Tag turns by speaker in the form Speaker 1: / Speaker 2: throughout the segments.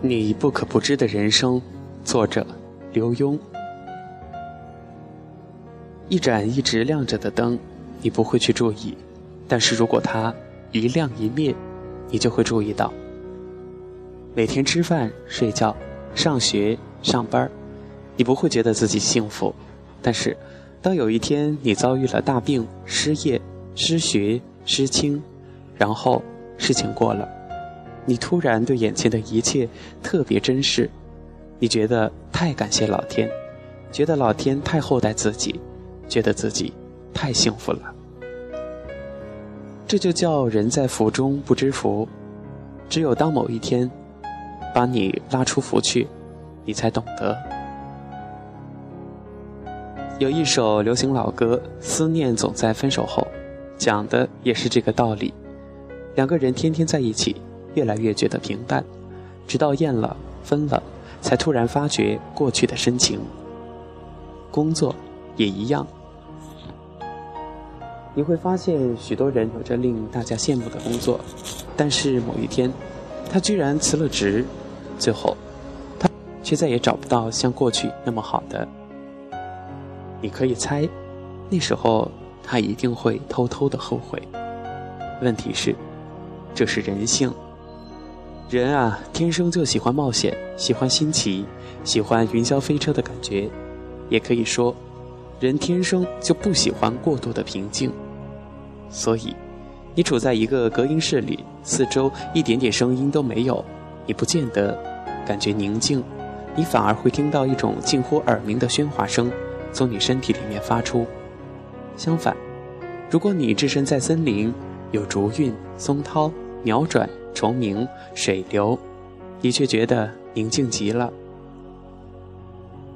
Speaker 1: 你不可不知的人生，作者刘墉。一盏一直亮着的灯，你不会去注意，但是如果它一亮一灭，你就会注意到。每天吃饭、睡觉、上学、上班，你不会觉得自己幸福，但是当有一天你遭遇了大病、失业、失学、失亲，然后事情过了。你突然对眼前的一切特别珍视，你觉得太感谢老天，觉得老天太厚待自己，觉得自己太幸福了。这就叫人在福中不知福。只有当某一天把你拉出福去，你才懂得。有一首流行老歌《思念总在分手后》，讲的也是这个道理。两个人天天在一起。越来越觉得平淡，直到厌了、分了，才突然发觉过去的深情。工作也一样，你会发现许多人有着令大家羡慕的工作，但是某一天，他居然辞了职，最后，他却再也找不到像过去那么好的。你可以猜，那时候他一定会偷偷的后悔。问题是，这是人性。人啊，天生就喜欢冒险，喜欢新奇，喜欢云霄飞车的感觉。也可以说，人天生就不喜欢过度的平静。所以，你处在一个隔音室里，四周一点点声音都没有，你不见得感觉宁静，你反而会听到一种近乎耳鸣的喧哗声从你身体里面发出。相反，如果你置身在森林，有竹韵、松涛、鸟转。虫鸣、水流，你却觉得宁静极了。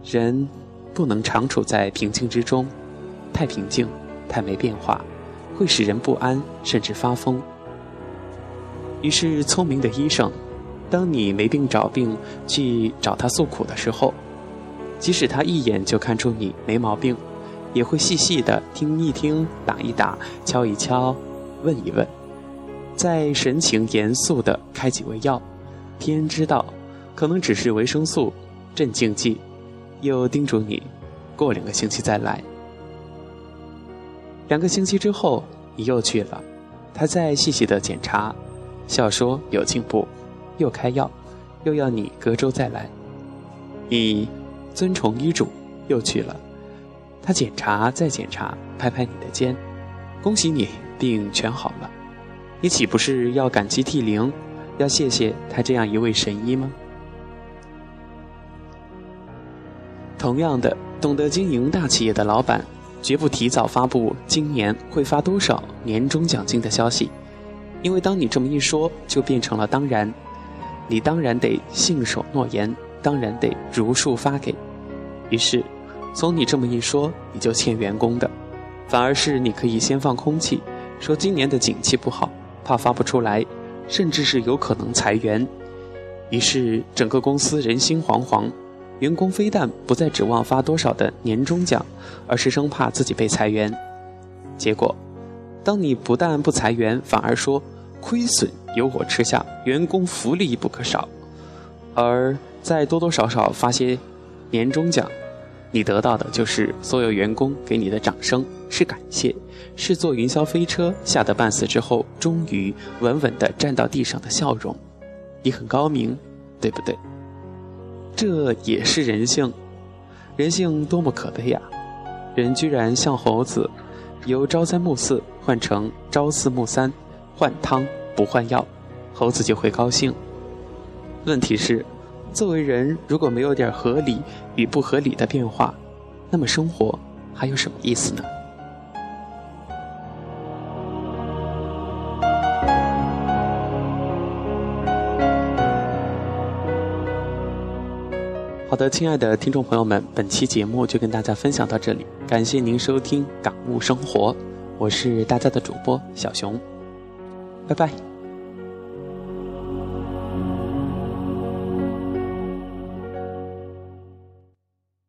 Speaker 1: 人不能常处在平静之中，太平静、太没变化，会使人不安，甚至发疯。于是，聪明的医生，当你没病找病去找他诉苦的时候，即使他一眼就看出你没毛病，也会细细的听一听、打一打、敲一敲、问一问。再神情严肃地开几味药，天知道，可能只是维生素、镇静剂，又叮嘱你，过两个星期再来。两个星期之后，你又去了，他再细细的检查，笑说有进步，又开药，又要你隔周再来。你遵从医嘱，又去了，他检查再检查，拍拍你的肩，恭喜你，病全好了。你岂不是要感激涕零，要谢谢他这样一位神医吗？同样的，懂得经营大企业的老板，绝不提早发布今年会发多少年终奖金的消息，因为当你这么一说，就变成了当然，你当然得信守诺言，当然得如数发给。于是，从你这么一说，你就欠员工的，反而是你可以先放空气，说今年的景气不好。怕发不出来，甚至是有可能裁员，于是整个公司人心惶惶，员工非但不再指望发多少的年终奖，而是生怕自己被裁员。结果，当你不但不裁员，反而说亏损由我吃下，员工福利不可少，而再多多少少发些年终奖。你得到的就是所有员工给你的掌声，是感谢，是坐云霄飞车吓得半死之后，终于稳稳地站到地上的笑容。你很高明，对不对？这也是人性，人性多么可悲呀！人居然像猴子，由朝三暮四换成朝四暮三，换汤不换药，猴子就会高兴。问题是。作为人，如果没有点合理与不合理的变化，那么生活还有什么意思呢？好的，亲爱的听众朋友们，本期节目就跟大家分享到这里，感谢您收听《感悟生活》，我是大家的主播小熊，拜拜。